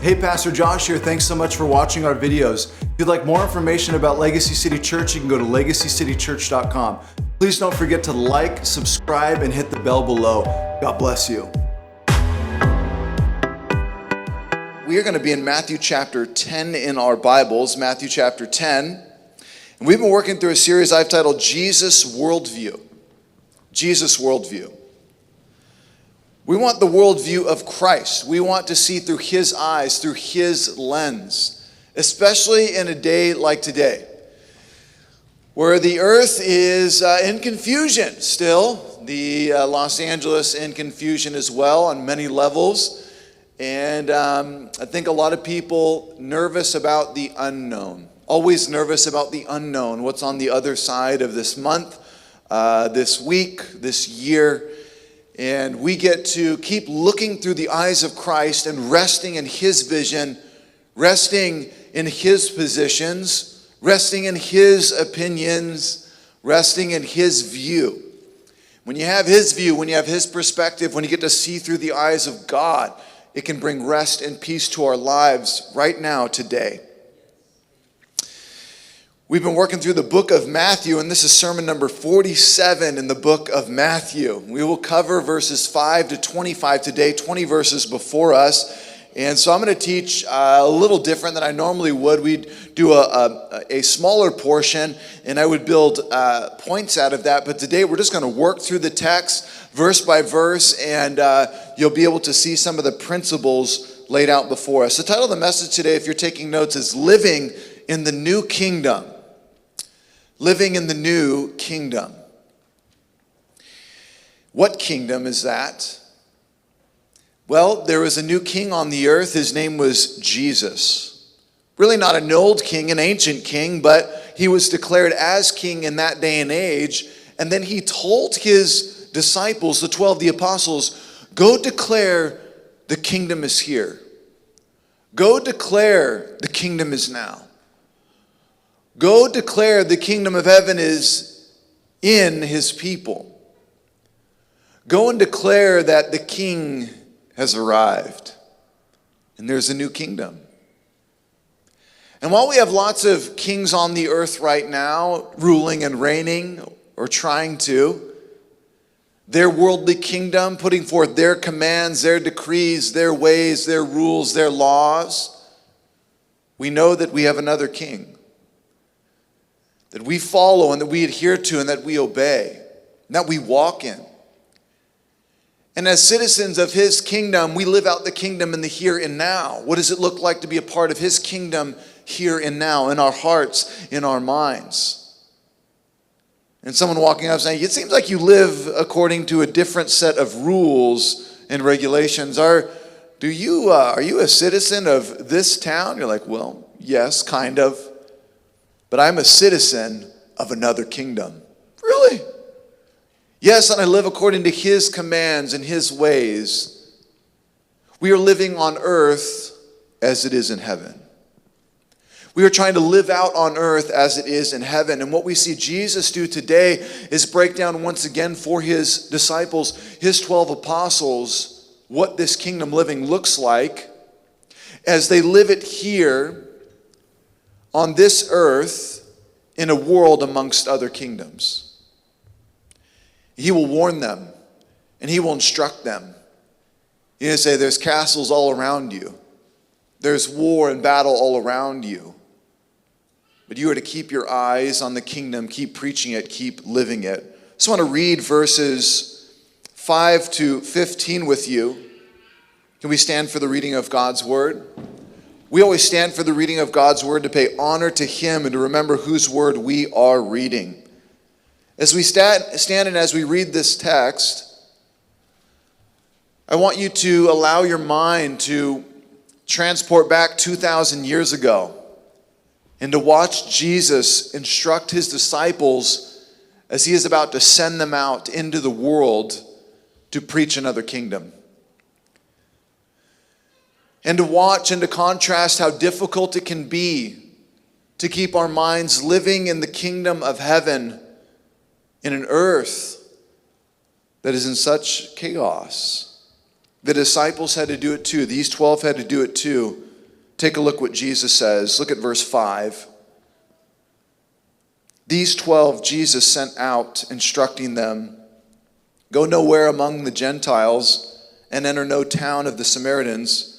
Hey, Pastor Josh here. Thanks so much for watching our videos. If you'd like more information about Legacy City Church, you can go to legacycitychurch.com. Please don't forget to like, subscribe, and hit the bell below. God bless you. We are going to be in Matthew chapter 10 in our Bibles, Matthew chapter 10. And we've been working through a series I've titled Jesus Worldview. Jesus Worldview. We want the worldview of Christ. We want to see through His eyes, through His lens, especially in a day like today, where the earth is uh, in confusion still. The uh, Los Angeles in confusion as well on many levels. And um, I think a lot of people nervous about the unknown, always nervous about the unknown, what's on the other side of this month, uh, this week, this year. And we get to keep looking through the eyes of Christ and resting in His vision, resting in His positions, resting in His opinions, resting in His view. When you have His view, when you have His perspective, when you get to see through the eyes of God, it can bring rest and peace to our lives right now, today. We've been working through the book of Matthew, and this is sermon number 47 in the book of Matthew. We will cover verses 5 to 25 today, 20 verses before us. And so I'm going to teach uh, a little different than I normally would. We'd do a, a, a smaller portion, and I would build uh, points out of that. But today we're just going to work through the text verse by verse, and uh, you'll be able to see some of the principles laid out before us. The title of the message today, if you're taking notes, is Living in the New Kingdom living in the new kingdom. What kingdom is that? Well, there was a new king on the earth. His name was Jesus. Really, not an old king, an ancient king, but he was declared as king in that day and age. And then he told his disciples, the 12, the apostles, go declare the kingdom is here. Go declare the kingdom is now. Go declare the kingdom of heaven is in his people. Go and declare that the king has arrived and there's a new kingdom. And while we have lots of kings on the earth right now, ruling and reigning or trying to, their worldly kingdom, putting forth their commands, their decrees, their ways, their rules, their laws, we know that we have another king that we follow and that we adhere to and that we obey, and that we walk in. And as citizens of His kingdom, we live out the kingdom in the here and now. What does it look like to be a part of His kingdom here and now, in our hearts, in our minds? And someone walking up saying, It seems like you live according to a different set of rules and regulations. Are, do you, uh, are you a citizen of this town? You're like, Well, yes, kind of but I'm a citizen of another kingdom. Really? Yes, and I live according to his commands and his ways. We are living on earth as it is in heaven. We are trying to live out on earth as it is in heaven. And what we see Jesus do today is break down once again for his disciples, his 12 apostles, what this kingdom living looks like as they live it here on this earth in a world amongst other kingdoms. He will warn them and he will instruct them. He'll say, There's castles all around you, there's war and battle all around you. But you are to keep your eyes on the kingdom, keep preaching it, keep living it. I just want to read verses 5 to 15 with you. Can we stand for the reading of God's word? We always stand for the reading of God's word to pay honor to Him and to remember whose word we are reading. As we stand, and as we read this text, I want you to allow your mind to transport back 2,000 years ago and to watch Jesus instruct his disciples as he is about to send them out into the world to preach another kingdom and to watch and to contrast how difficult it can be to keep our minds living in the kingdom of heaven in an earth that is in such chaos. The disciples had to do it too. These 12 had to do it too. take a look what Jesus says. Look at verse 5. These 12 Jesus sent out, instructing them Go nowhere among the Gentiles and enter no town of the Samaritans,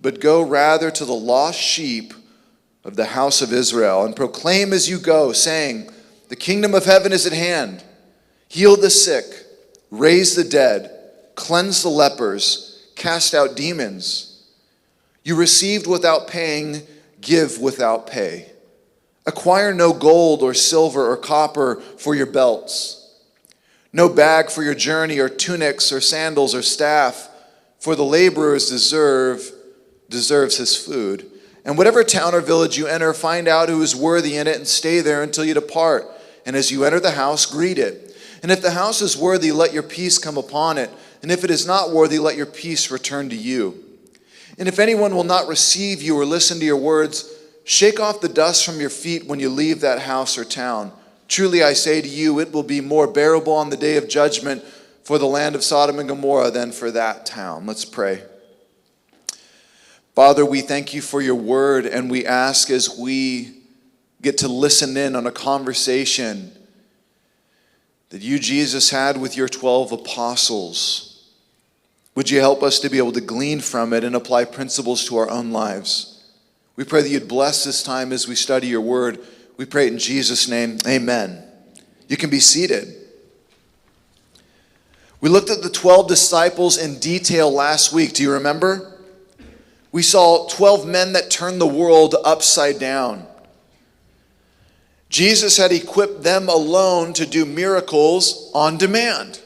but go rather to the lost sheep of the house of Israel, and proclaim as you go, saying, The kingdom of heaven is at hand. Heal the sick, raise the dead, cleanse the lepers, cast out demons. You received without paying, give without pay. Acquire no gold or silver or copper for your belts, no bag for your journey, or tunics or sandals or staff, for the laborers deserve deserves his food. And whatever town or village you enter, find out who is worthy in it and stay there until you depart. And as you enter the house, greet it. And if the house is worthy, let your peace come upon it. And if it is not worthy, let your peace return to you. And if anyone will not receive you or listen to your words, shake off the dust from your feet when you leave that house or town. Truly I say to you, it will be more bearable on the day of judgment for the land of Sodom and Gomorrah than for that town. Let's pray. Father, we thank you for your word, and we ask as we get to listen in on a conversation that you, Jesus, had with your 12 apostles. Would you help us to be able to glean from it and apply principles to our own lives? We pray that you'd bless this time as we study your word. We pray in Jesus' name. Amen. You can be seated. We looked at the 12 disciples in detail last week. Do you remember? We saw 12 men that turned the world upside down. Jesus had equipped them alone to do miracles on demand.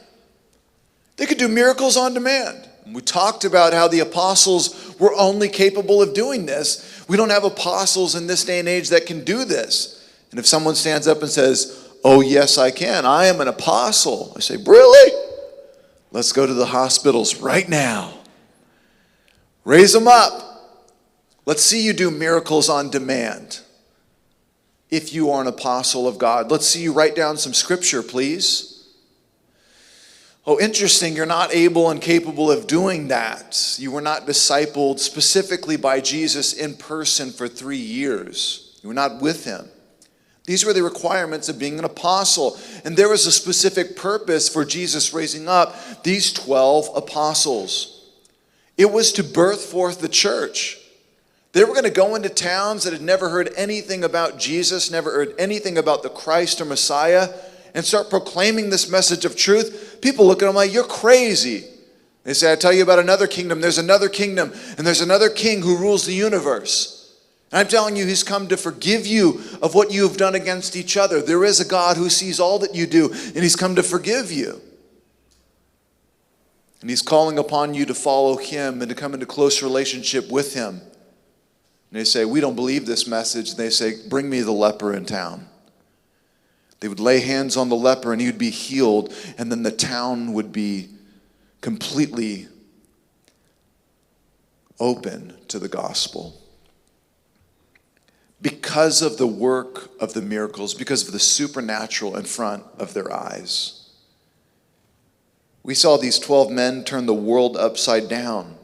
They could do miracles on demand. We talked about how the apostles were only capable of doing this. We don't have apostles in this day and age that can do this. And if someone stands up and says, Oh, yes, I can, I am an apostle, I say, Really? Let's go to the hospitals right now. Raise them up. Let's see you do miracles on demand. If you are an apostle of God, let's see you write down some scripture, please. Oh, interesting, you're not able and capable of doing that. You were not discipled specifically by Jesus in person for three years, you were not with him. These were the requirements of being an apostle. And there was a specific purpose for Jesus raising up these 12 apostles. It was to birth forth the church. They were going to go into towns that had never heard anything about Jesus, never heard anything about the Christ or Messiah, and start proclaiming this message of truth. People look at them like, You're crazy. They say, I tell you about another kingdom. There's another kingdom, and there's another king who rules the universe. And I'm telling you, he's come to forgive you of what you have done against each other. There is a God who sees all that you do, and he's come to forgive you. And he's calling upon you to follow him and to come into close relationship with him. And they say, We don't believe this message. And they say, Bring me the leper in town. They would lay hands on the leper and he would be healed, and then the town would be completely open to the gospel. Because of the work of the miracles, because of the supernatural in front of their eyes. We saw these 12 men turn the world upside down.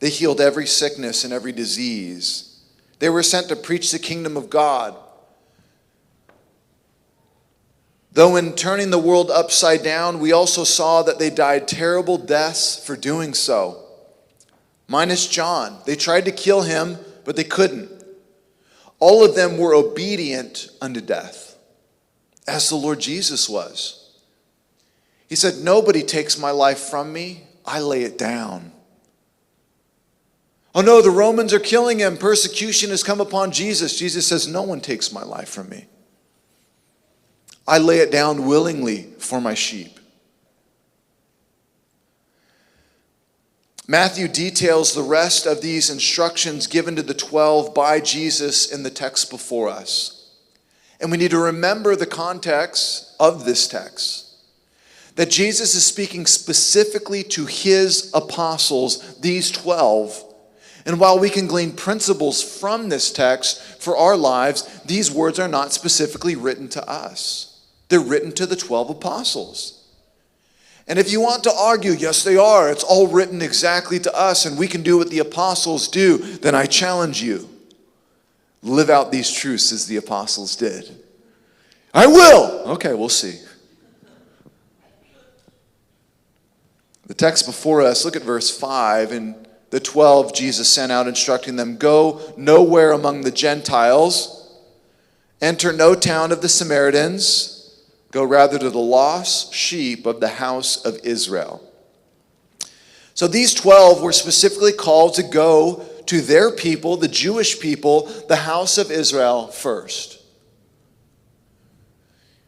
They healed every sickness and every disease. They were sent to preach the kingdom of God. Though in turning the world upside down, we also saw that they died terrible deaths for doing so. Minus John. They tried to kill him, but they couldn't. All of them were obedient unto death, as the Lord Jesus was. He said, Nobody takes my life from me, I lay it down. Oh no, the Romans are killing him. Persecution has come upon Jesus. Jesus says, No one takes my life from me. I lay it down willingly for my sheep. Matthew details the rest of these instructions given to the 12 by Jesus in the text before us. And we need to remember the context of this text that Jesus is speaking specifically to his apostles, these 12. And while we can glean principles from this text for our lives, these words are not specifically written to us. They're written to the 12 apostles. And if you want to argue, yes, they are, it's all written exactly to us, and we can do what the apostles do, then I challenge you. Live out these truths as the apostles did. I will. Okay, we'll see. The text before us, look at verse 5. In the 12, Jesus sent out instructing them Go nowhere among the Gentiles, enter no town of the Samaritans Go rather to the lost sheep of the house of Israel. So these 12 were specifically called to go to their people, the Jewish people, the house of Israel first.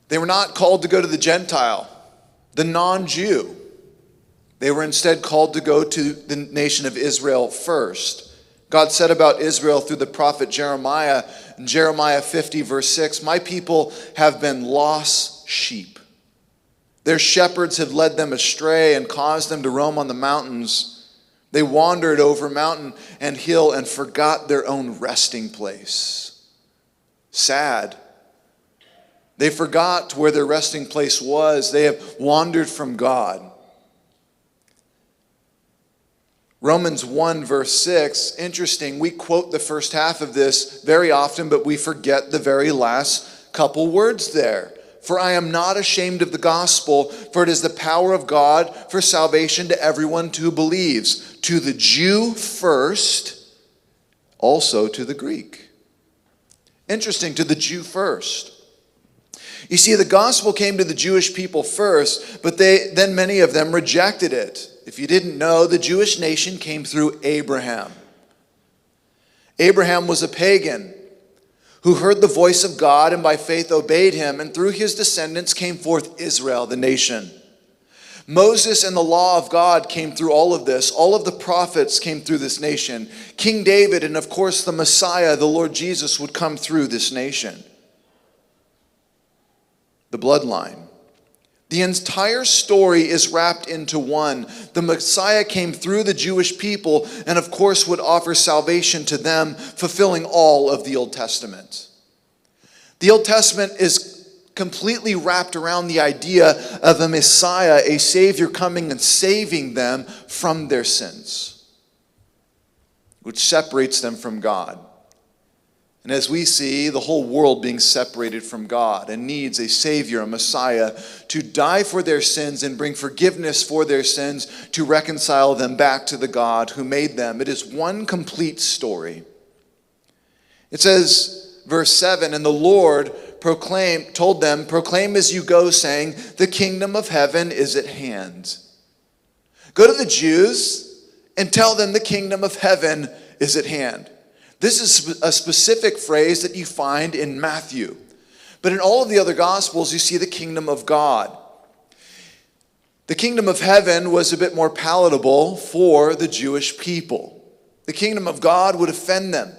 They were not called to go to the Gentile, the non Jew. They were instead called to go to the nation of Israel first. God said about Israel through the prophet Jeremiah in Jeremiah 50, verse 6 My people have been lost sheep. Their shepherds have led them astray and caused them to roam on the mountains. They wandered over mountain and hill and forgot their own resting place. Sad. They forgot where their resting place was. They have wandered from God. Romans 1, verse 6, interesting. We quote the first half of this very often, but we forget the very last couple words there. For I am not ashamed of the gospel, for it is the power of God for salvation to everyone who believes, to the Jew first, also to the Greek. Interesting, to the Jew first. You see, the gospel came to the Jewish people first, but they, then many of them rejected it. If you didn't know, the Jewish nation came through Abraham. Abraham was a pagan who heard the voice of God and by faith obeyed him, and through his descendants came forth Israel, the nation. Moses and the law of God came through all of this. All of the prophets came through this nation. King David and, of course, the Messiah, the Lord Jesus, would come through this nation. The bloodline. The entire story is wrapped into one. The Messiah came through the Jewish people and, of course, would offer salvation to them, fulfilling all of the Old Testament. The Old Testament is completely wrapped around the idea of a Messiah, a Savior coming and saving them from their sins, which separates them from God. And as we see the whole world being separated from God and needs a Savior, a Messiah, to die for their sins and bring forgiveness for their sins to reconcile them back to the God who made them, it is one complete story. It says, verse 7 And the Lord proclaim, told them, Proclaim as you go, saying, The kingdom of heaven is at hand. Go to the Jews and tell them the kingdom of heaven is at hand. This is a specific phrase that you find in Matthew. But in all of the other Gospels, you see the kingdom of God. The kingdom of heaven was a bit more palatable for the Jewish people. The kingdom of God would offend them.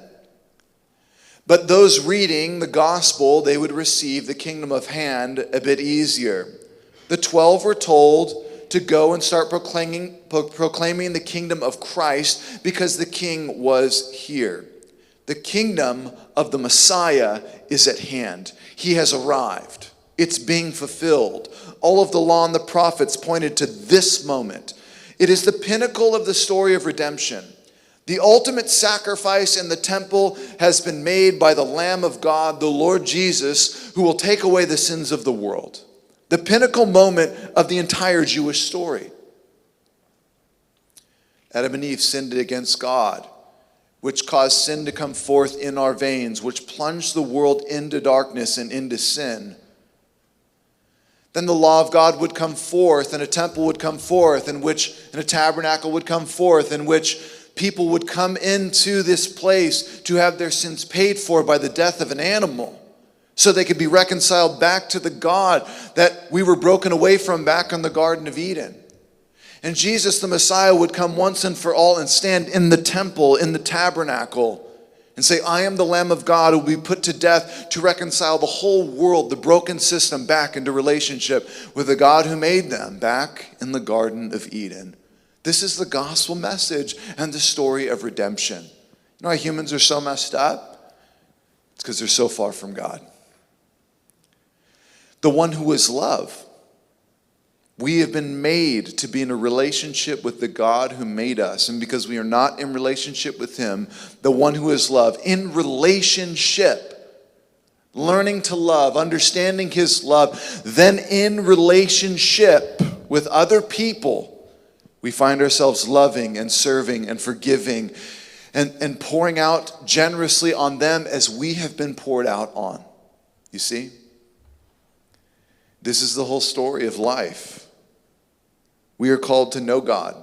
But those reading the gospel, they would receive the kingdom of hand a bit easier. The 12 were told to go and start proclaiming, proclaiming the kingdom of Christ because the king was here. The kingdom of the Messiah is at hand. He has arrived. It's being fulfilled. All of the law and the prophets pointed to this moment. It is the pinnacle of the story of redemption. The ultimate sacrifice in the temple has been made by the Lamb of God, the Lord Jesus, who will take away the sins of the world. The pinnacle moment of the entire Jewish story. Adam and Eve sinned against God which caused sin to come forth in our veins, which plunged the world into darkness and into sin. Then the law of God would come forth, and a temple would come forth, in which and a tabernacle would come forth, in which people would come into this place to have their sins paid for by the death of an animal so they could be reconciled back to the God that we were broken away from back in the Garden of Eden. And Jesus, the Messiah, would come once and for all and stand in the temple, in the tabernacle, and say, I am the Lamb of God who will be put to death to reconcile the whole world, the broken system, back into relationship with the God who made them, back in the Garden of Eden. This is the gospel message and the story of redemption. You know why humans are so messed up? It's because they're so far from God. The one who is love We have been made to be in a relationship with the God who made us. And because we are not in relationship with Him, the one who is love, in relationship, learning to love, understanding His love, then in relationship with other people, we find ourselves loving and serving and forgiving and, and pouring out generously on them as we have been poured out on. You see? This is the whole story of life. We are called to know God,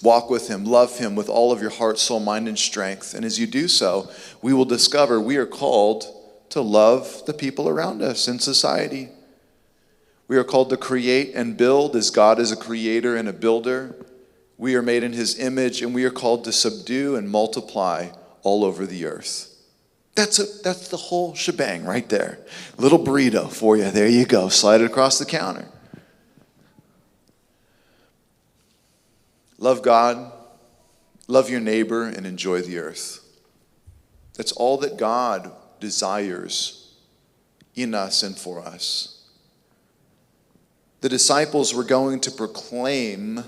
walk with Him, love Him with all of your heart, soul, mind, and strength. And as you do so, we will discover we are called to love the people around us in society. We are called to create and build as God is a creator and a builder. We are made in His image, and we are called to subdue and multiply all over the earth. That's, a, that's the whole shebang right there. Little burrito for you. There you go. Slide it across the counter. Love God, love your neighbor, and enjoy the earth. That's all that God desires in us and for us. The disciples were going to proclaim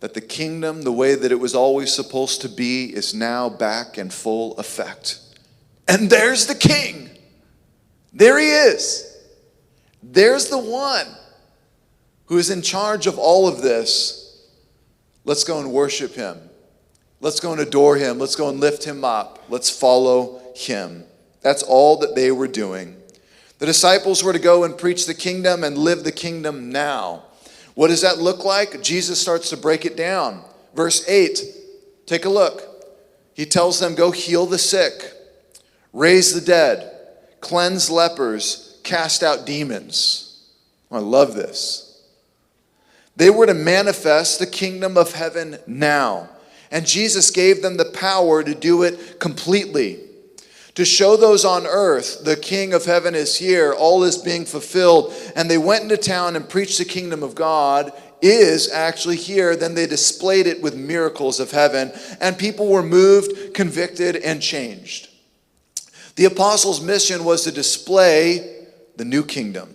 that the kingdom, the way that it was always supposed to be, is now back in full effect. And there's the king. There he is. There's the one who is in charge of all of this Let's go and worship him. Let's go and adore him. Let's go and lift him up. Let's follow him. That's all that they were doing. The disciples were to go and preach the kingdom and live the kingdom now. What does that look like? Jesus starts to break it down. Verse 8, take a look. He tells them, Go heal the sick, raise the dead, cleanse lepers, cast out demons. I love this. They were to manifest the kingdom of heaven now. And Jesus gave them the power to do it completely. To show those on earth, the King of heaven is here, all is being fulfilled. And they went into town and preached the kingdom of God is actually here. Then they displayed it with miracles of heaven, and people were moved, convicted, and changed. The apostles' mission was to display the new kingdom,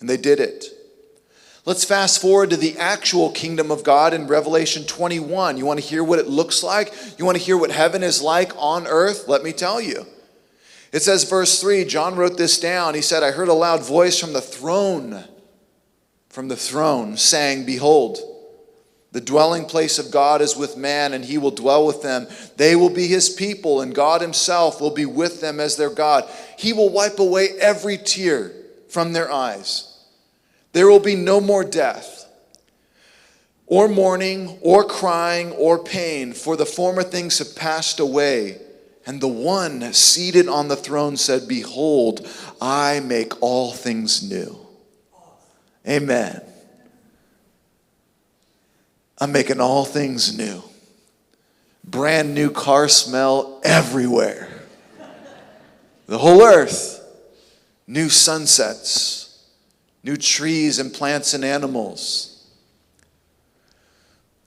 and they did it. Let's fast forward to the actual kingdom of God in Revelation 21. You want to hear what it looks like? You want to hear what heaven is like on earth? Let me tell you. It says, verse 3, John wrote this down. He said, I heard a loud voice from the throne, from the throne, saying, Behold, the dwelling place of God is with man, and he will dwell with them. They will be his people, and God himself will be with them as their God. He will wipe away every tear from their eyes. There will be no more death, or mourning, or crying, or pain, for the former things have passed away. And the one seated on the throne said, Behold, I make all things new. Amen. I'm making all things new. Brand new car smell everywhere. The whole earth. New sunsets new trees and plants and animals,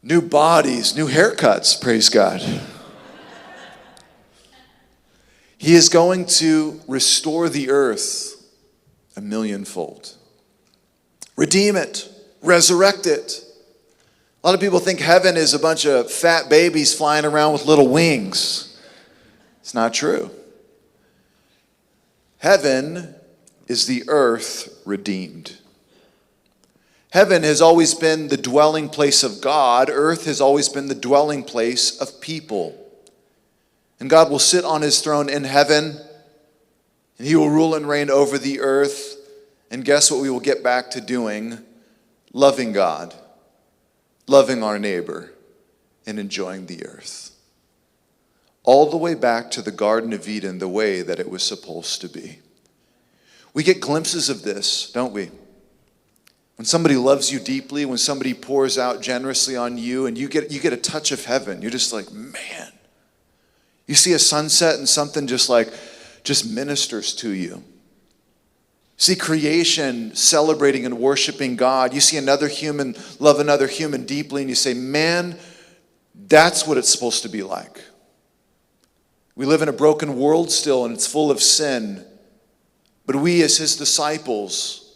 new bodies, new haircuts, praise God. he is going to restore the earth a millionfold, redeem it, resurrect it. A lot of people think heaven is a bunch of fat babies flying around with little wings. It's not true. Heaven is the earth redeemed. Heaven has always been the dwelling place of God, earth has always been the dwelling place of people. And God will sit on his throne in heaven, and he will rule and reign over the earth. And guess what we will get back to doing? Loving God, loving our neighbor, and enjoying the earth. All the way back to the Garden of Eden, the way that it was supposed to be. We get glimpses of this, don't we? When somebody loves you deeply, when somebody pours out generously on you, and you get, you get a touch of heaven, you're just like, man. You see a sunset and something just like, just ministers to you. See creation celebrating and worshiping God. You see another human love another human deeply, and you say, man, that's what it's supposed to be like. We live in a broken world still, and it's full of sin. But we, as his disciples,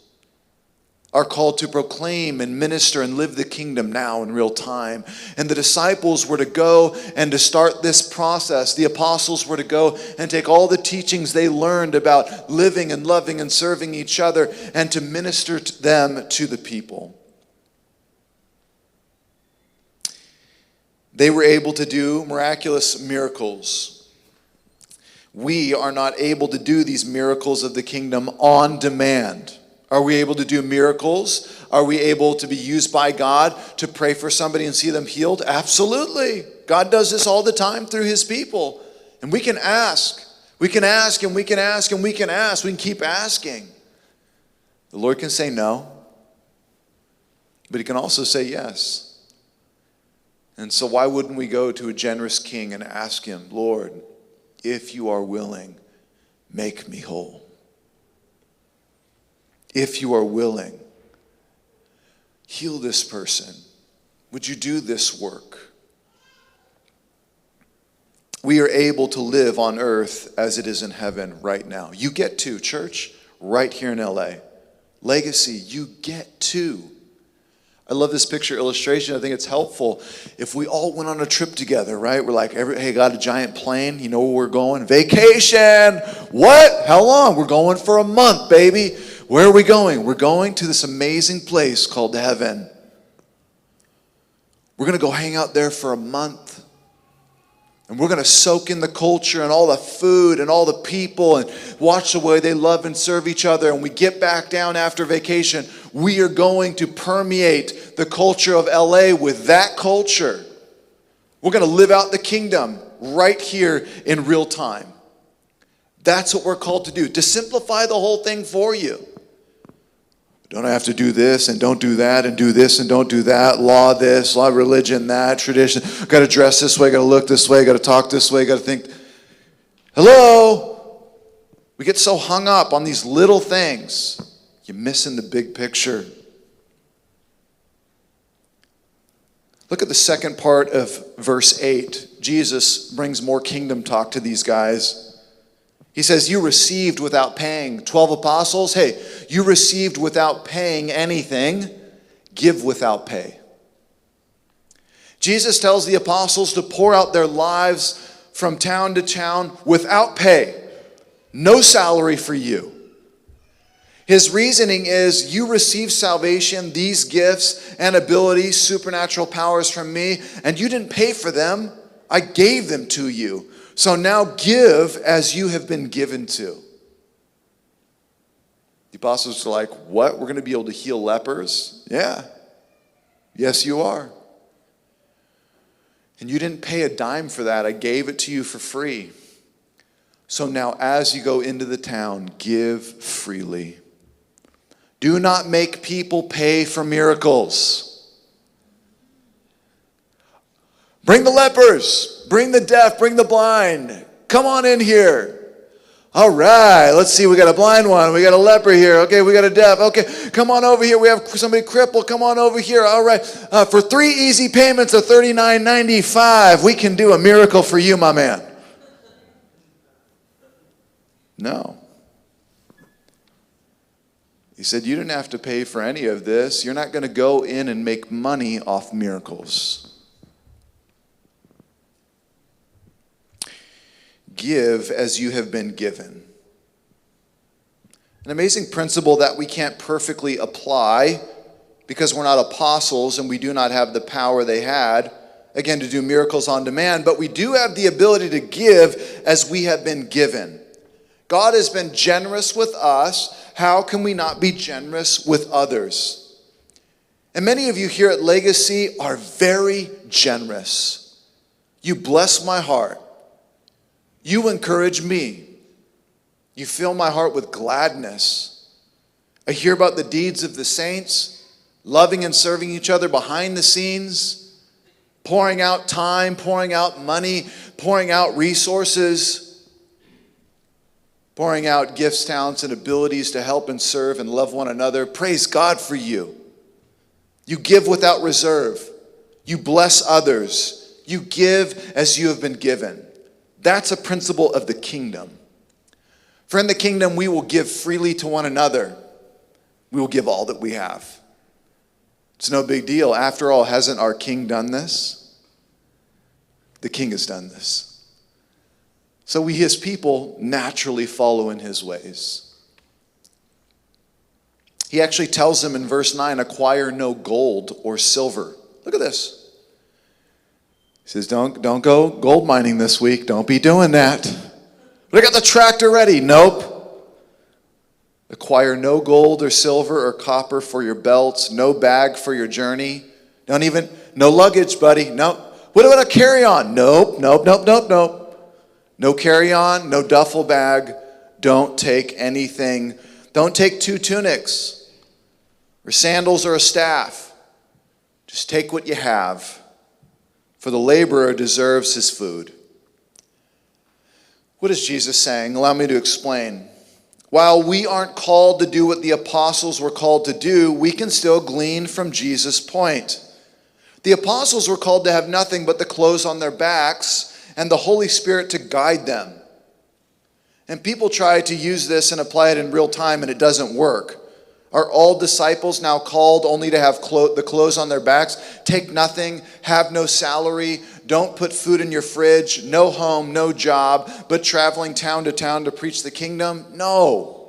are called to proclaim and minister and live the kingdom now in real time. And the disciples were to go and to start this process. The apostles were to go and take all the teachings they learned about living and loving and serving each other and to minister to them to the people. They were able to do miraculous miracles. We are not able to do these miracles of the kingdom on demand. Are we able to do miracles? Are we able to be used by God to pray for somebody and see them healed? Absolutely. God does this all the time through his people. And we can ask. We can ask and we can ask and we can ask. We can keep asking. The Lord can say no, but he can also say yes. And so, why wouldn't we go to a generous king and ask him, Lord, if you are willing, make me whole? If you are willing, heal this person. Would you do this work? We are able to live on earth as it is in heaven right now. You get to, church, right here in LA. Legacy, you get to. I love this picture illustration. I think it's helpful if we all went on a trip together, right? We're like, every, hey, got a giant plane. You know where we're going? Vacation. What? How long? We're going for a month, baby. Where are we going? We're going to this amazing place called heaven. We're going to go hang out there for a month. And we're going to soak in the culture and all the food and all the people and watch the way they love and serve each other. And we get back down after vacation. We are going to permeate the culture of LA with that culture. We're going to live out the kingdom right here in real time. That's what we're called to do, to simplify the whole thing for you. Don't I have to do this and don't do that and do this and don't do that? Law this, law religion that, tradition. Got to dress this way, got to look this way, got to talk this way, got to think. Hello? We get so hung up on these little things. You're missing the big picture. Look at the second part of verse 8. Jesus brings more kingdom talk to these guys. He says, You received without paying. 12 apostles, hey, you received without paying anything, give without pay. Jesus tells the apostles to pour out their lives from town to town without pay, no salary for you. His reasoning is you receive salvation, these gifts and abilities, supernatural powers from me, and you didn't pay for them. I gave them to you. So now give as you have been given to. The apostles are like, What? We're going to be able to heal lepers? Yeah. Yes, you are. And you didn't pay a dime for that. I gave it to you for free. So now, as you go into the town, give freely. Do not make people pay for miracles. Bring the lepers, bring the deaf, bring the blind. Come on in here. All right, let's see. We got a blind one. We got a leper here. Okay, we got a deaf. Okay, come on over here. We have somebody crippled. Come on over here. All right, uh, for three easy payments of thirty nine ninety five, we can do a miracle for you, my man. No. He said, You didn't have to pay for any of this. You're not going to go in and make money off miracles. Give as you have been given. An amazing principle that we can't perfectly apply because we're not apostles and we do not have the power they had, again, to do miracles on demand, but we do have the ability to give as we have been given. God has been generous with us. How can we not be generous with others? And many of you here at Legacy are very generous. You bless my heart. You encourage me. You fill my heart with gladness. I hear about the deeds of the saints, loving and serving each other behind the scenes, pouring out time, pouring out money, pouring out resources, pouring out gifts, talents, and abilities to help and serve and love one another. Praise God for you. You give without reserve. You bless others. You give as you have been given. That's a principle of the kingdom. For in the kingdom, we will give freely to one another. We will give all that we have. It's no big deal. After all, hasn't our king done this? The king has done this. So we, his people, naturally follow in his ways. He actually tells them in verse 9 acquire no gold or silver. Look at this. Says, Don't, don't go gold mining this week. Don't be doing that. But I got the tractor ready. Nope. Acquire no gold or silver or copper for your belts, no bag for your journey. Don't even, no luggage, buddy. No. What about a carry on? Nope, nope, nope, nope, nope. No carry on, no duffel bag. Don't take anything. Don't take two tunics or sandals or a staff. Just take what you have, for the laborer deserves his food. What is Jesus saying? Allow me to explain. While we aren't called to do what the apostles were called to do, we can still glean from Jesus' point. The apostles were called to have nothing but the clothes on their backs and the Holy Spirit to guide them. And people try to use this and apply it in real time, and it doesn't work. Are all disciples now called only to have clo- the clothes on their backs? Take nothing, have no salary, don't put food in your fridge, no home, no job, but traveling town to town to preach the kingdom? No.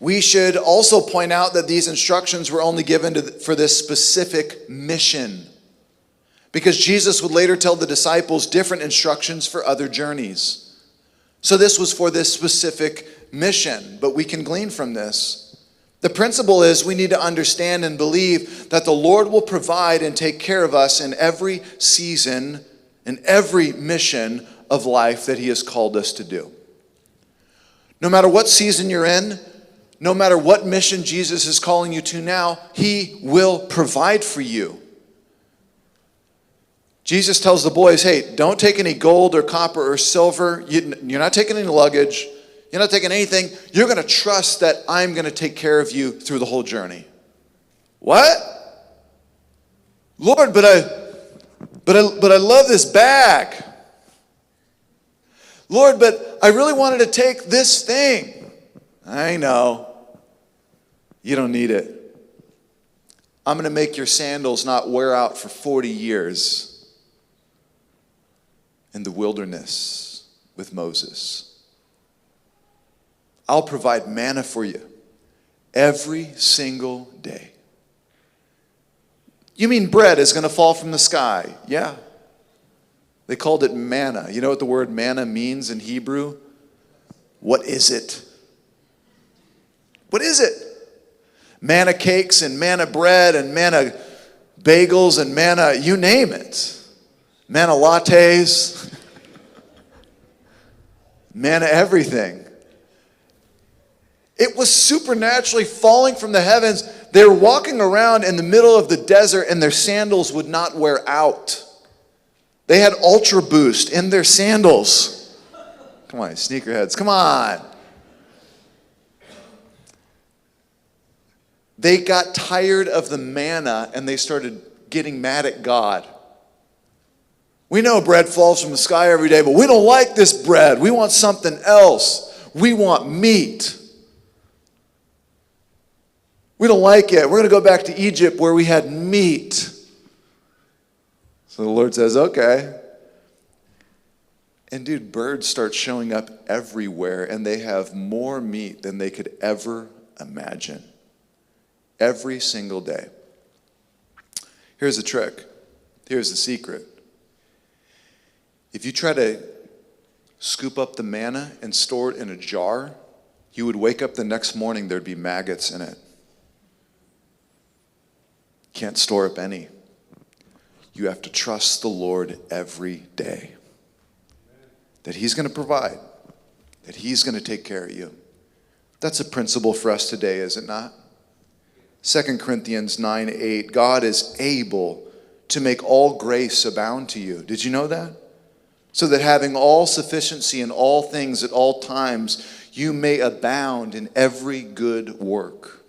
We should also point out that these instructions were only given for this specific mission. Because Jesus would later tell the disciples different instructions for other journeys. So this was for this specific mission, but we can glean from this the principle is we need to understand and believe that the Lord will provide and take care of us in every season, in every mission of life that He has called us to do. No matter what season you're in, no matter what mission Jesus is calling you to now, He will provide for you. Jesus tells the boys, hey, don't take any gold or copper or silver. You're not taking any luggage. You're not taking anything. You're going to trust that I'm going to take care of you through the whole journey. What? Lord, but I but I but I love this bag. Lord, but I really wanted to take this thing. I know. You don't need it. I'm going to make your sandals not wear out for 40 years in the wilderness with Moses. I'll provide manna for you every single day. You mean bread is going to fall from the sky? Yeah. They called it manna. You know what the word manna means in Hebrew? What is it? What is it? Manna cakes and manna bread and manna bagels and manna, you name it. Manna lattes, manna everything. It was supernaturally falling from the heavens. They were walking around in the middle of the desert and their sandals would not wear out. They had Ultra Boost in their sandals. Come on, sneakerheads, come on. They got tired of the manna and they started getting mad at God. We know bread falls from the sky every day, but we don't like this bread. We want something else. We want meat. We don't like it. We're going to go back to Egypt where we had meat. So the Lord says, okay. And dude, birds start showing up everywhere, and they have more meat than they could ever imagine. Every single day. Here's the trick. Here's the secret. If you try to scoop up the manna and store it in a jar, you would wake up the next morning, there'd be maggots in it. Can't store up any. You have to trust the Lord every day. That He's going to provide, that He's going to take care of you. That's a principle for us today, is it not? 2 Corinthians 9 8, God is able to make all grace abound to you. Did you know that? So that having all sufficiency in all things at all times, you may abound in every good work.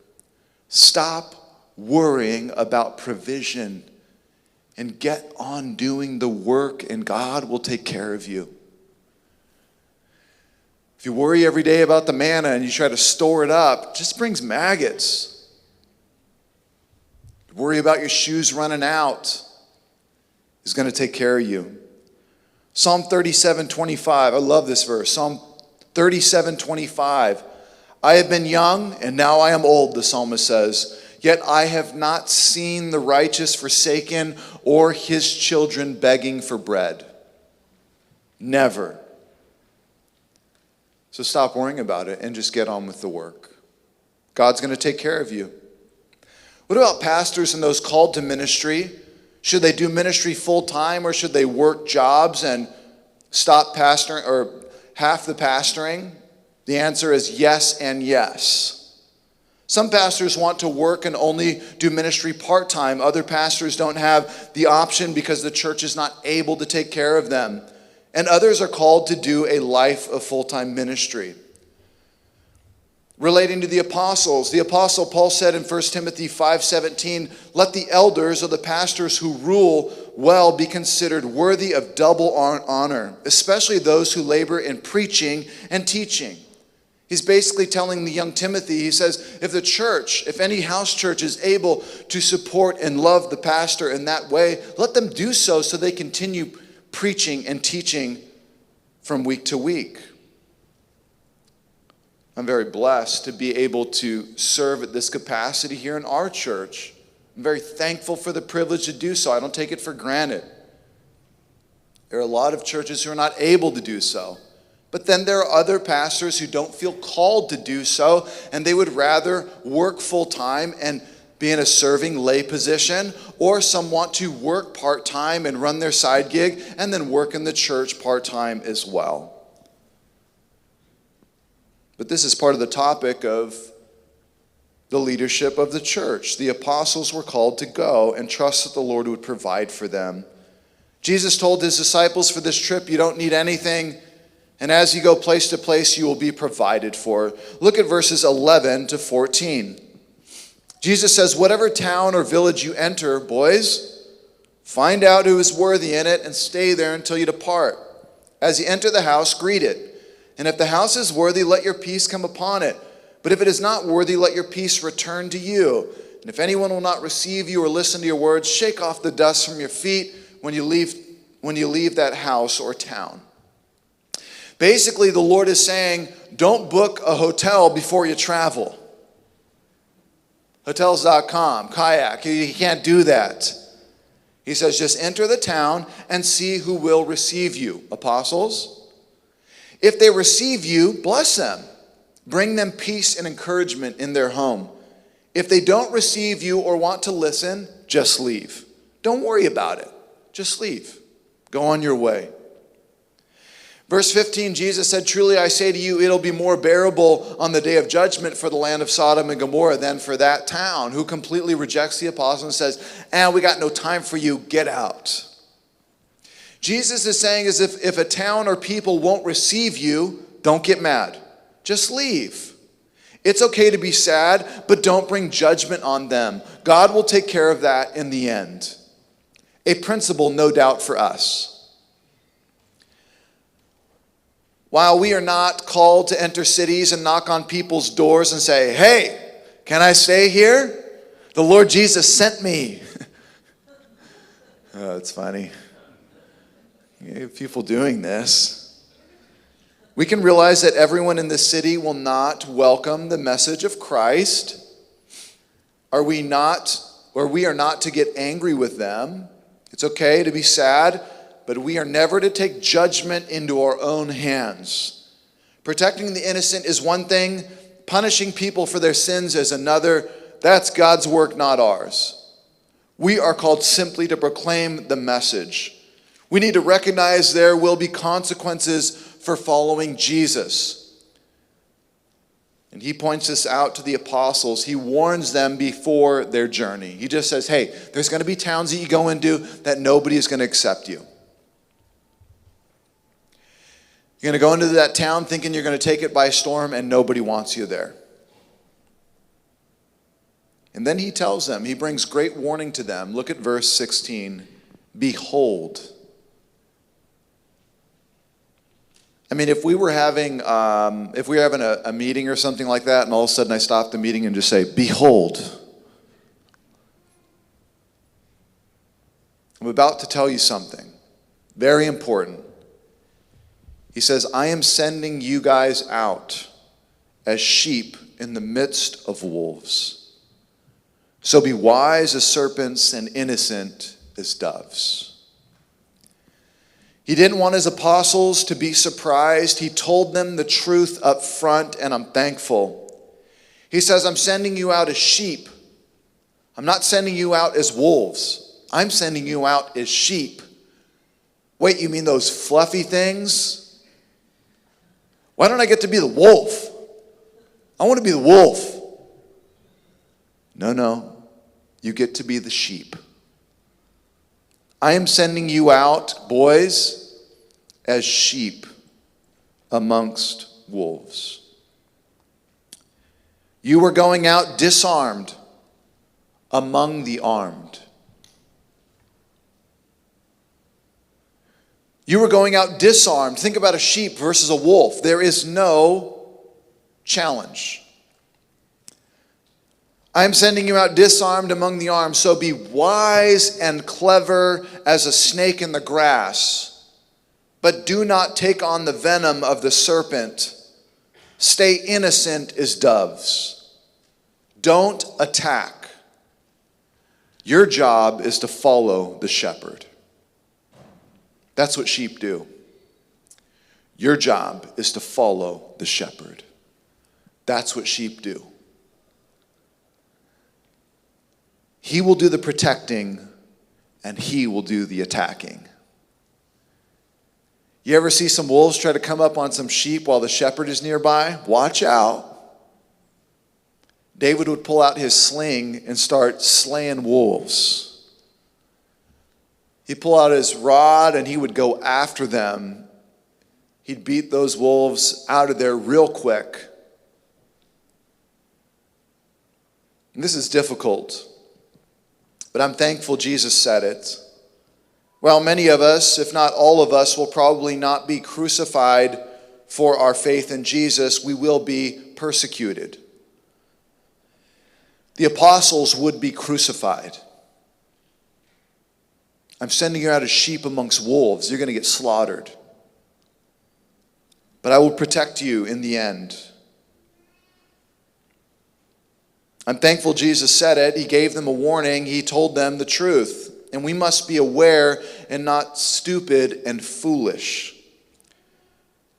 Stop worrying about provision and get on doing the work, and God will take care of you. If you worry every day about the manna and you try to store it up, it just brings maggots. Worry about your shoes running out. He's going to take care of you. Psalm 37 25. I love this verse. Psalm 37 25. I have been young and now I am old, the psalmist says. Yet I have not seen the righteous forsaken or his children begging for bread. Never. So stop worrying about it and just get on with the work. God's going to take care of you. What about pastors and those called to ministry? Should they do ministry full time or should they work jobs and stop pastoring or half the pastoring? The answer is yes and yes. Some pastors want to work and only do ministry part time. Other pastors don't have the option because the church is not able to take care of them and others are called to do a life of full time ministry. Relating to the apostles, the apostle Paul said in 1 Timothy 5:17, "Let the elders or the pastors who rule well be considered worthy of double honor, especially those who labor in preaching and teaching." He's basically telling the young Timothy, he says, if the church, if any house church is able to support and love the pastor in that way, let them do so so they continue preaching and teaching from week to week. I'm very blessed to be able to serve at this capacity here in our church. I'm very thankful for the privilege to do so. I don't take it for granted. There are a lot of churches who are not able to do so. But then there are other pastors who don't feel called to do so, and they would rather work full time and be in a serving lay position, or some want to work part time and run their side gig and then work in the church part time as well. But this is part of the topic of the leadership of the church. The apostles were called to go and trust that the Lord would provide for them. Jesus told his disciples for this trip, You don't need anything. And as you go place to place, you will be provided for. Look at verses 11 to 14. Jesus says, Whatever town or village you enter, boys, find out who is worthy in it and stay there until you depart. As you enter the house, greet it. And if the house is worthy, let your peace come upon it. But if it is not worthy, let your peace return to you. And if anyone will not receive you or listen to your words, shake off the dust from your feet when you leave, when you leave that house or town. Basically, the Lord is saying, don't book a hotel before you travel. Hotels.com, kayak, you can't do that. He says, just enter the town and see who will receive you. Apostles, if they receive you, bless them. Bring them peace and encouragement in their home. If they don't receive you or want to listen, just leave. Don't worry about it. Just leave. Go on your way. Verse 15, Jesus said, Truly I say to you, it'll be more bearable on the day of judgment for the land of Sodom and Gomorrah than for that town who completely rejects the apostle and says, And we got no time for you, get out. Jesus is saying is if, if a town or people won't receive you, don't get mad. Just leave. It's okay to be sad, but don't bring judgment on them. God will take care of that in the end. A principle, no doubt, for us. While we are not called to enter cities and knock on people's doors and say, Hey, can I stay here? The Lord Jesus sent me. oh, it's funny. People doing this. We can realize that everyone in the city will not welcome the message of Christ. Are we not, or we are not to get angry with them? It's okay to be sad but we are never to take judgment into our own hands. Protecting the innocent is one thing, punishing people for their sins is another. That's God's work, not ours. We are called simply to proclaim the message. We need to recognize there will be consequences for following Jesus. And he points this out to the apostles. He warns them before their journey. He just says, hey, there's going to be towns that you go into that nobody is going to accept you. You're going to go into that town thinking you're going to take it by storm, and nobody wants you there. And then he tells them, he brings great warning to them. Look at verse 16. Behold. I mean, if we were having, um, if we were having a, a meeting or something like that, and all of a sudden I stop the meeting and just say, Behold, I'm about to tell you something very important. He says, I am sending you guys out as sheep in the midst of wolves. So be wise as serpents and innocent as doves. He didn't want his apostles to be surprised. He told them the truth up front, and I'm thankful. He says, I'm sending you out as sheep. I'm not sending you out as wolves. I'm sending you out as sheep. Wait, you mean those fluffy things? Why don't I get to be the wolf? I want to be the wolf. No, no. You get to be the sheep. I am sending you out, boys, as sheep amongst wolves. You were going out disarmed among the armed. You were going out disarmed. Think about a sheep versus a wolf. There is no challenge. I am sending you out disarmed among the armed, so be wise and clever as a snake in the grass, but do not take on the venom of the serpent. Stay innocent as doves. Don't attack. Your job is to follow the shepherd. That's what sheep do. Your job is to follow the shepherd. That's what sheep do. He will do the protecting and he will do the attacking. You ever see some wolves try to come up on some sheep while the shepherd is nearby? Watch out. David would pull out his sling and start slaying wolves. He'd pull out his rod and he would go after them. He'd beat those wolves out of there real quick. And this is difficult, but I'm thankful Jesus said it. Well, many of us, if not all of us, will probably not be crucified for our faith in Jesus. We will be persecuted. The apostles would be crucified. I'm sending you out as sheep amongst wolves. You're going to get slaughtered. But I will protect you in the end. I'm thankful Jesus said it. He gave them a warning, He told them the truth. And we must be aware and not stupid and foolish.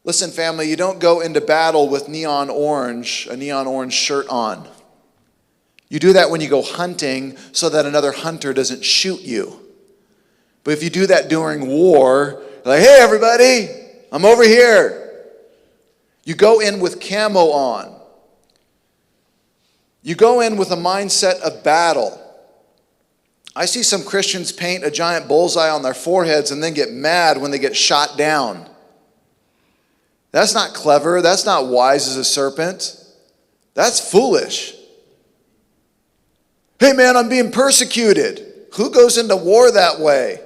Listen, family, you don't go into battle with neon orange, a neon orange shirt on. You do that when you go hunting so that another hunter doesn't shoot you. But if you do that during war, like, hey, everybody, I'm over here. You go in with camo on. You go in with a mindset of battle. I see some Christians paint a giant bullseye on their foreheads and then get mad when they get shot down. That's not clever. That's not wise as a serpent. That's foolish. Hey, man, I'm being persecuted. Who goes into war that way?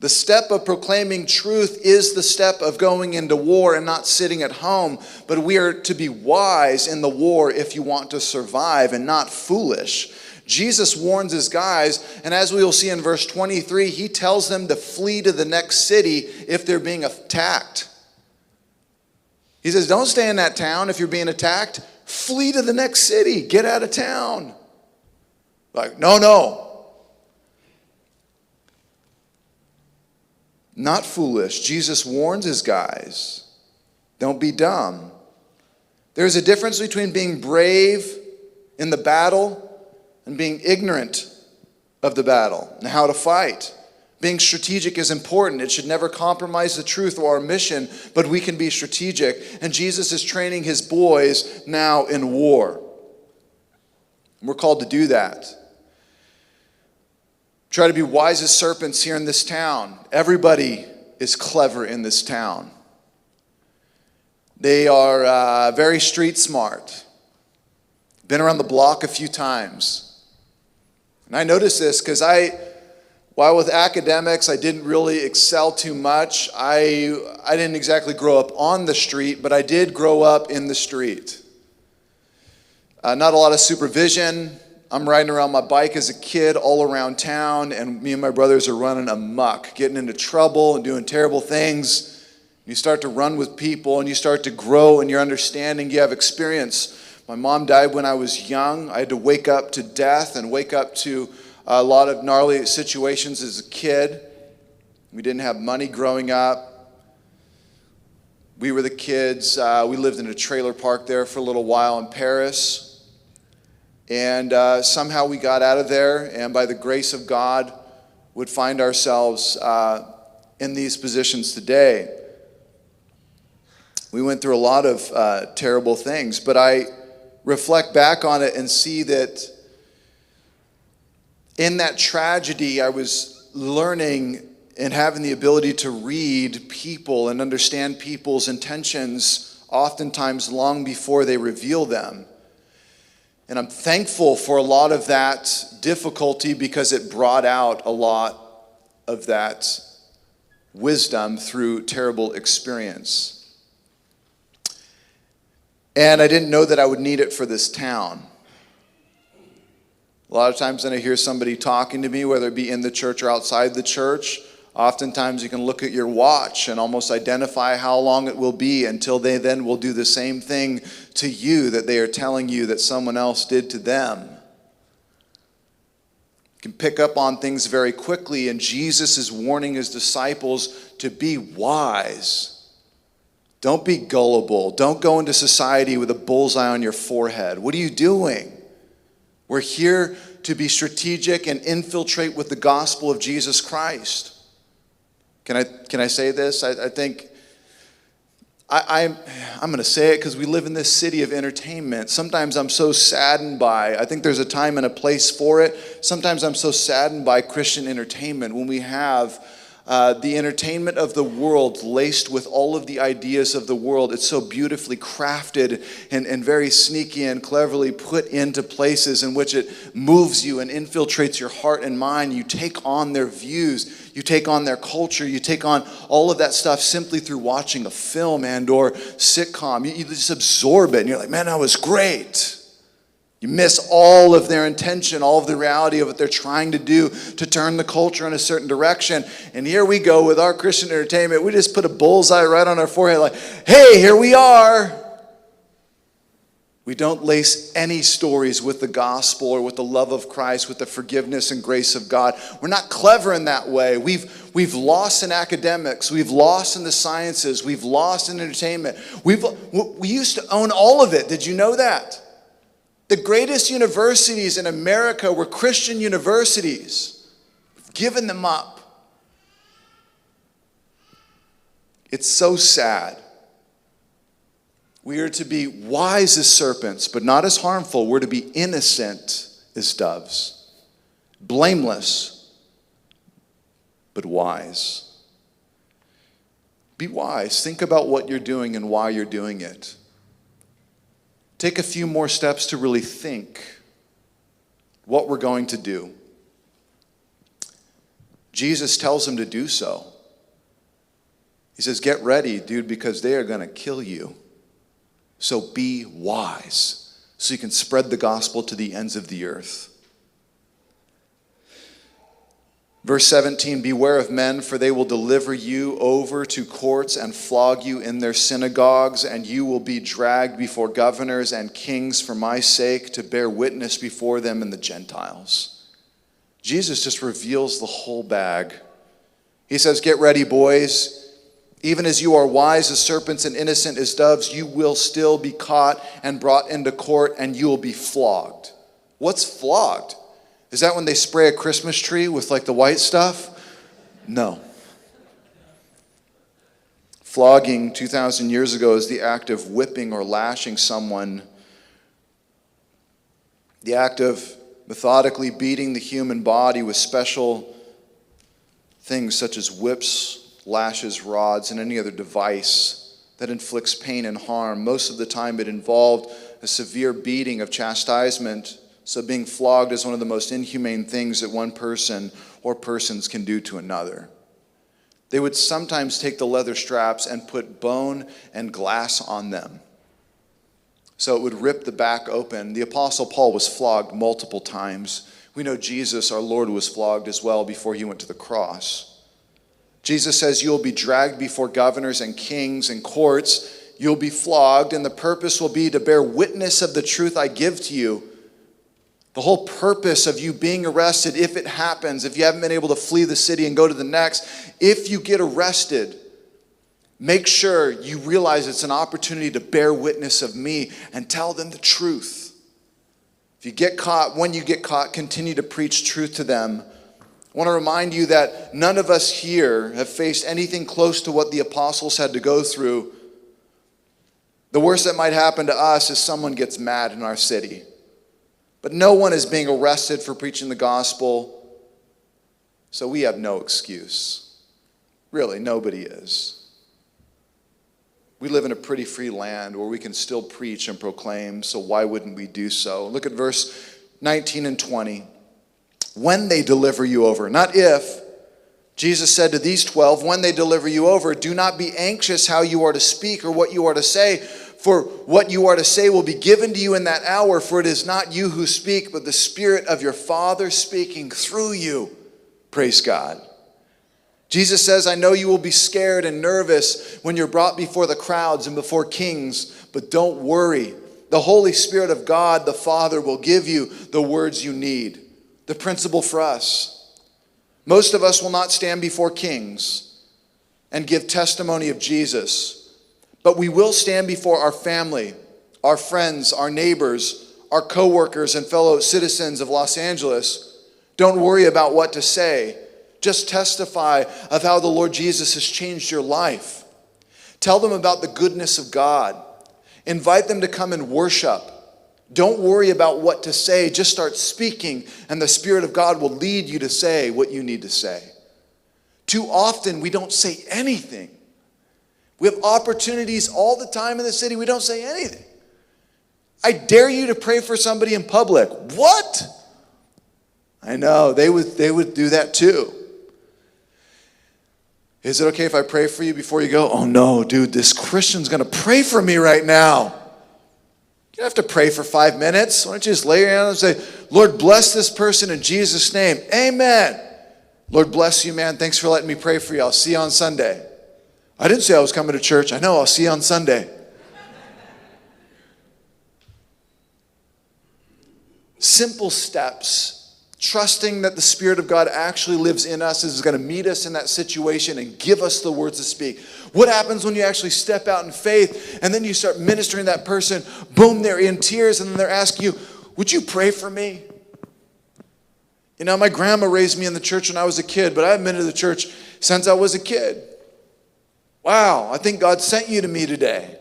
The step of proclaiming truth is the step of going into war and not sitting at home. But we are to be wise in the war if you want to survive and not foolish. Jesus warns his guys, and as we will see in verse 23, he tells them to flee to the next city if they're being attacked. He says, Don't stay in that town if you're being attacked. Flee to the next city. Get out of town. Like, no, no. Not foolish. Jesus warns his guys don't be dumb. There's a difference between being brave in the battle and being ignorant of the battle and how to fight. Being strategic is important. It should never compromise the truth or our mission, but we can be strategic. And Jesus is training his boys now in war. We're called to do that. Try to be wise as serpents here in this town. Everybody is clever in this town. They are uh, very street smart. Been around the block a few times. And I notice this because I, while with academics I didn't really excel too much, I, I didn't exactly grow up on the street, but I did grow up in the street. Uh, not a lot of supervision. I'm riding around my bike as a kid all around town, and me and my brothers are running amuck, getting into trouble and doing terrible things. You start to run with people and you start to grow in your understanding. You have experience. My mom died when I was young. I had to wake up to death and wake up to a lot of gnarly situations as a kid. We didn't have money growing up. We were the kids. Uh, we lived in a trailer park there for a little while in Paris. And uh, somehow we got out of there, and by the grace of God, would find ourselves uh, in these positions today. We went through a lot of uh, terrible things, but I reflect back on it and see that in that tragedy, I was learning and having the ability to read people and understand people's intentions, oftentimes long before they reveal them. And I'm thankful for a lot of that difficulty because it brought out a lot of that wisdom through terrible experience. And I didn't know that I would need it for this town. A lot of times when I hear somebody talking to me, whether it be in the church or outside the church, oftentimes you can look at your watch and almost identify how long it will be until they then will do the same thing to you that they are telling you that someone else did to them. You can pick up on things very quickly, and Jesus is warning his disciples to be wise. Don't be gullible. Don't go into society with a bullseye on your forehead. What are you doing? We're here to be strategic and infiltrate with the gospel of Jesus Christ. Can I, can I say this? I, I think I, am I'm, I'm going to say it because we live in this city of entertainment. Sometimes I'm so saddened by, I think there's a time and a place for it. Sometimes I'm so saddened by Christian entertainment when we have uh, the entertainment of the world, laced with all of the ideas of the world. It's so beautifully crafted and, and very sneaky and cleverly put into places in which it moves you and infiltrates your heart and mind. You take on their views, you take on their culture, you take on all of that stuff simply through watching a film and or sitcom. You, you just absorb it and you're like, man, that was great. You miss all of their intention, all of the reality of what they're trying to do to turn the culture in a certain direction. And here we go with our Christian entertainment. We just put a bullseye right on our forehead, like, hey, here we are. We don't lace any stories with the gospel or with the love of Christ, with the forgiveness and grace of God. We're not clever in that way. We've, we've lost in academics. We've lost in the sciences. We've lost in entertainment. We've, we used to own all of it. Did you know that? The greatest universities in America were Christian universities. We've given them up. It's so sad. We are to be wise as serpents, but not as harmful. We're to be innocent as doves, blameless, but wise. Be wise. Think about what you're doing and why you're doing it take a few more steps to really think what we're going to do. Jesus tells him to do so. He says, Get ready, dude, because they are going to kill you. So be wise so you can spread the gospel to the ends of the earth. Verse 17 Beware of men, for they will deliver you over to courts and flog you in their synagogues, and you will be dragged before governors and kings for my sake to bear witness before them and the Gentiles. Jesus just reveals the whole bag. He says, Get ready, boys. Even as you are wise as serpents and innocent as doves, you will still be caught and brought into court, and you will be flogged. What's flogged? Is that when they spray a Christmas tree with like the white stuff? No. Flogging 2,000 years ago is the act of whipping or lashing someone, the act of methodically beating the human body with special things such as whips, lashes, rods, and any other device that inflicts pain and harm. Most of the time, it involved a severe beating of chastisement so, being flogged is one of the most inhumane things that one person or persons can do to another. They would sometimes take the leather straps and put bone and glass on them. So it would rip the back open. The Apostle Paul was flogged multiple times. We know Jesus, our Lord, was flogged as well before he went to the cross. Jesus says, You'll be dragged before governors and kings and courts. You'll be flogged, and the purpose will be to bear witness of the truth I give to you. The whole purpose of you being arrested, if it happens, if you haven't been able to flee the city and go to the next, if you get arrested, make sure you realize it's an opportunity to bear witness of me and tell them the truth. If you get caught, when you get caught, continue to preach truth to them. I want to remind you that none of us here have faced anything close to what the apostles had to go through. The worst that might happen to us is someone gets mad in our city. But no one is being arrested for preaching the gospel, so we have no excuse. Really, nobody is. We live in a pretty free land where we can still preach and proclaim, so why wouldn't we do so? Look at verse 19 and 20. When they deliver you over, not if. Jesus said to these 12, When they deliver you over, do not be anxious how you are to speak or what you are to say for what you are to say will be given to you in that hour, for it is not you who speak, but the Spirit of your Father speaking through you. Praise God. Jesus says, I know you will be scared and nervous when you're brought before the crowds and before kings, but don't worry. The Holy Spirit of God, the Father, will give you the words you need. The principle for us. Most of us will not stand before kings and give testimony of Jesus but we will stand before our family, our friends, our neighbors, our coworkers, and fellow citizens of Los Angeles. Don't worry about what to say. Just testify of how the Lord Jesus has changed your life. Tell them about the goodness of God. Invite them to come and worship. Don't worry about what to say. Just start speaking, and the Spirit of God will lead you to say what you need to say. Too often, we don't say anything. We have opportunities all the time in the city. We don't say anything. I dare you to pray for somebody in public. What? I know, they would, they would do that too. Is it okay if I pray for you before you go? Oh no, dude, this Christian's gonna pray for me right now. You don't have to pray for five minutes. Why don't you just lay your and say, Lord, bless this person in Jesus' name. Amen. Lord, bless you, man. Thanks for letting me pray for you. I'll see you on Sunday. I didn't say I was coming to church. I know, I'll see you on Sunday. Simple steps, trusting that the Spirit of God actually lives in us, is going to meet us in that situation and give us the words to speak. What happens when you actually step out in faith and then you start ministering that person? Boom, they're in tears and then they're asking you, Would you pray for me? You know, my grandma raised me in the church when I was a kid, but I've been to the church since I was a kid. Wow, I think God sent you to me today.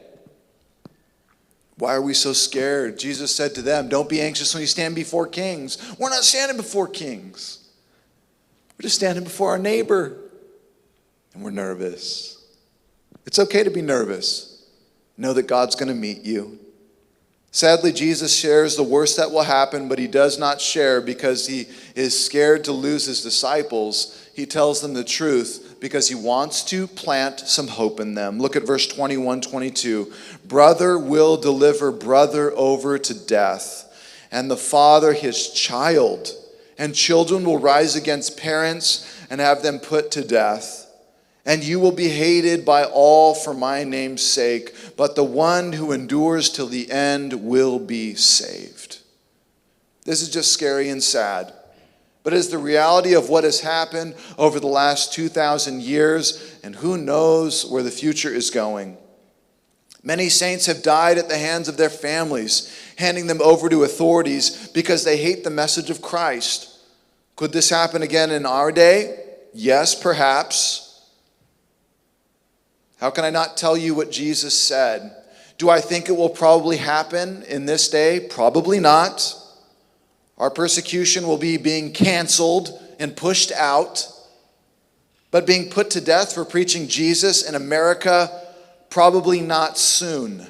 Why are we so scared? Jesus said to them, Don't be anxious when you stand before kings. We're not standing before kings, we're just standing before our neighbor, and we're nervous. It's okay to be nervous. Know that God's going to meet you. Sadly, Jesus shares the worst that will happen, but he does not share because he is scared to lose his disciples. He tells them the truth because he wants to plant some hope in them. Look at verse 21 22. Brother will deliver brother over to death, and the father his child, and children will rise against parents and have them put to death. And you will be hated by all for my name's sake, but the one who endures till the end will be saved. This is just scary and sad but is the reality of what has happened over the last 2,000 years, and who knows where the future is going. Many saints have died at the hands of their families, handing them over to authorities because they hate the message of Christ. Could this happen again in our day? Yes, perhaps. How can I not tell you what Jesus said? Do I think it will probably happen in this day? Probably not. Our persecution will be being canceled and pushed out, but being put to death for preaching Jesus in America, probably not soon.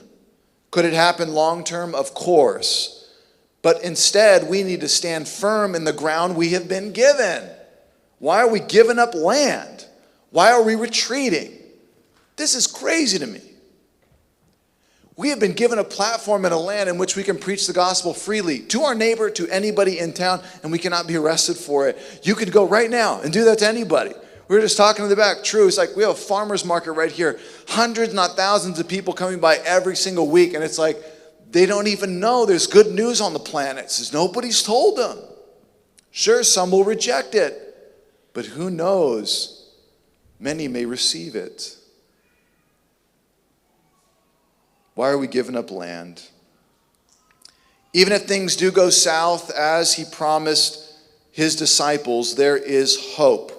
Could it happen long term? Of course. But instead, we need to stand firm in the ground we have been given. Why are we giving up land? Why are we retreating? This is crazy to me. We have been given a platform and a land in which we can preach the gospel freely to our neighbor, to anybody in town, and we cannot be arrested for it. You could go right now and do that to anybody. We were just talking in the back. True, it's like we have a farmer's market right here. Hundreds, not thousands of people coming by every single week, and it's like they don't even know there's good news on the planet. Says nobody's told them. Sure, some will reject it, but who knows? Many may receive it. Why are we giving up land? Even if things do go south as he promised his disciples, there is hope.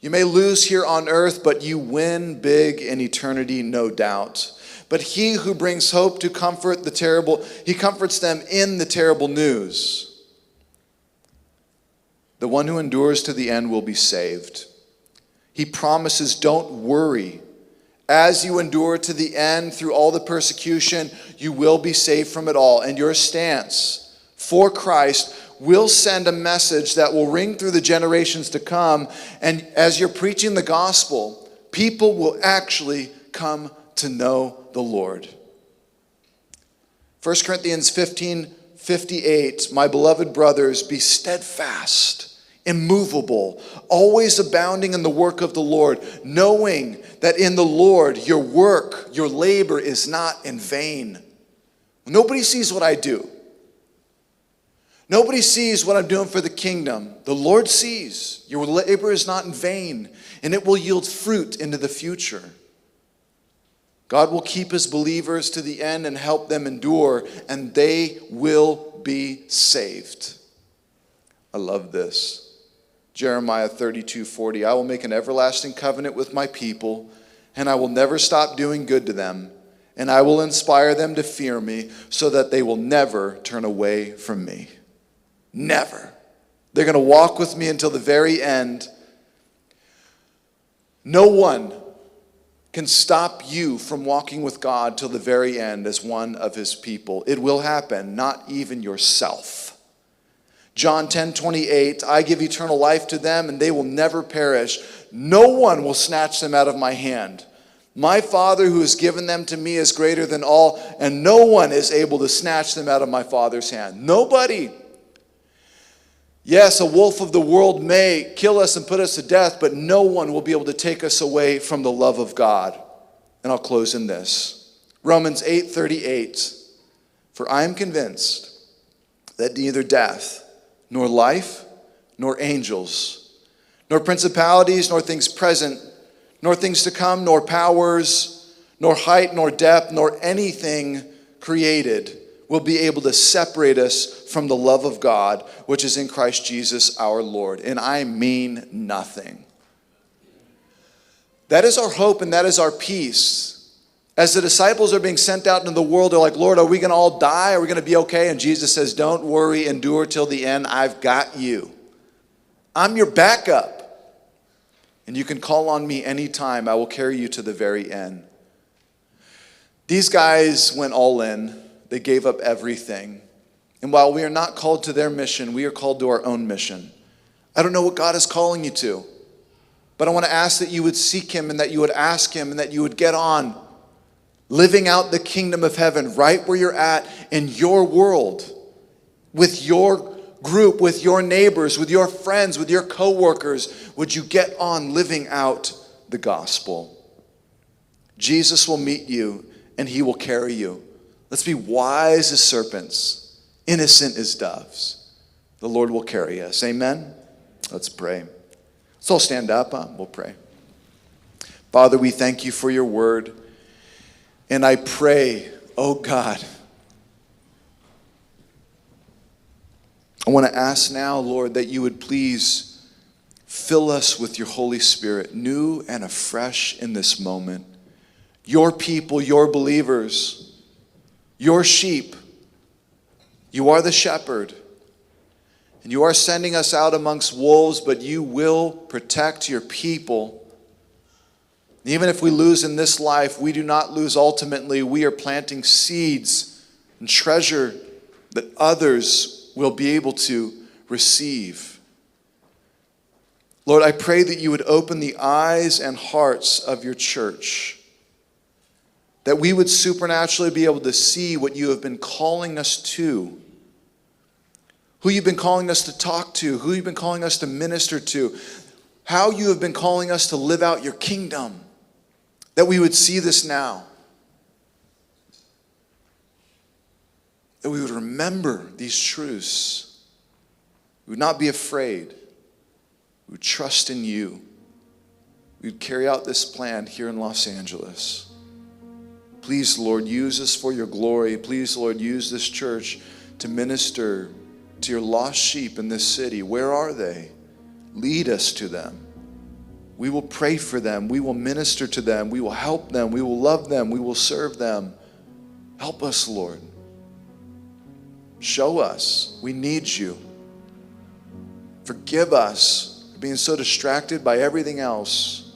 You may lose here on earth, but you win big in eternity, no doubt. But he who brings hope to comfort the terrible, he comforts them in the terrible news. The one who endures to the end will be saved. He promises, don't worry. As you endure to the end through all the persecution, you will be saved from it all. And your stance for Christ will send a message that will ring through the generations to come. And as you're preaching the gospel, people will actually come to know the Lord. 1 Corinthians 15 58, my beloved brothers, be steadfast, immovable, always abounding in the work of the Lord, knowing that in the Lord your work, your labor is not in vain. Nobody sees what I do. Nobody sees what I'm doing for the kingdom. The Lord sees. Your labor is not in vain, and it will yield fruit into the future. God will keep his believers to the end and help them endure, and they will be saved. I love this. Jeremiah 32 40. I will make an everlasting covenant with my people, and I will never stop doing good to them, and I will inspire them to fear me, so that they will never turn away from me. Never. They're going to walk with me until the very end. No one can stop you from walking with God till the very end as one of his people. It will happen, not even yourself. John 10 28, I give eternal life to them, and they will never perish. No one will snatch them out of my hand. My Father who has given them to me is greater than all, and no one is able to snatch them out of my Father's hand. Nobody. Yes, a wolf of the world may kill us and put us to death, but no one will be able to take us away from the love of God. And I'll close in this. Romans 8:38 For I am convinced that neither death nor life nor angels nor principalities nor things present nor things to come nor powers nor height nor depth nor anything created will be able to separate us from the love of God, which is in Christ Jesus our Lord. And I mean nothing. That is our hope and that is our peace. As the disciples are being sent out into the world, they're like, Lord, are we going to all die? Are we going to be okay? And Jesus says, Don't worry, endure till the end. I've got you. I'm your backup. And you can call on me anytime. I will carry you to the very end. These guys went all in. They gave up everything. And while we are not called to their mission, we are called to our own mission. I don't know what God is calling you to, but I want to ask that you would seek Him and that you would ask Him and that you would get on living out the kingdom of heaven right where you're at in your world with your group, with your neighbors, with your friends, with your coworkers. Would you get on living out the gospel? Jesus will meet you and He will carry you. Let's be wise as serpents, innocent as doves. The Lord will carry us. Amen. Let's pray. Let's all stand up. Huh? We'll pray. Father, we thank you for your word. And I pray, oh God, I want to ask now, Lord, that you would please fill us with your Holy Spirit, new and afresh in this moment. Your people, your believers, your sheep. You are the shepherd. And you are sending us out amongst wolves, but you will protect your people. Even if we lose in this life, we do not lose ultimately. We are planting seeds and treasure that others will be able to receive. Lord, I pray that you would open the eyes and hearts of your church, that we would supernaturally be able to see what you have been calling us to, who you've been calling us to talk to, who you've been calling us to minister to, how you have been calling us to live out your kingdom, that we would see this now. That we would remember these truths. We would not be afraid. We would trust in you. We would carry out this plan here in Los Angeles. Please, Lord, use us for your glory. Please, Lord, use this church to minister to your lost sheep in this city. Where are they? Lead us to them. We will pray for them. We will minister to them. We will help them. We will love them. We will serve them. Help us, Lord. Show us. We need you. Forgive us for being so distracted by everything else.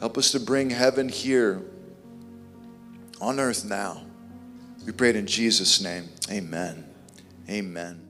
Help us to bring heaven here on earth now. We pray it in Jesus' name. Amen. Amen.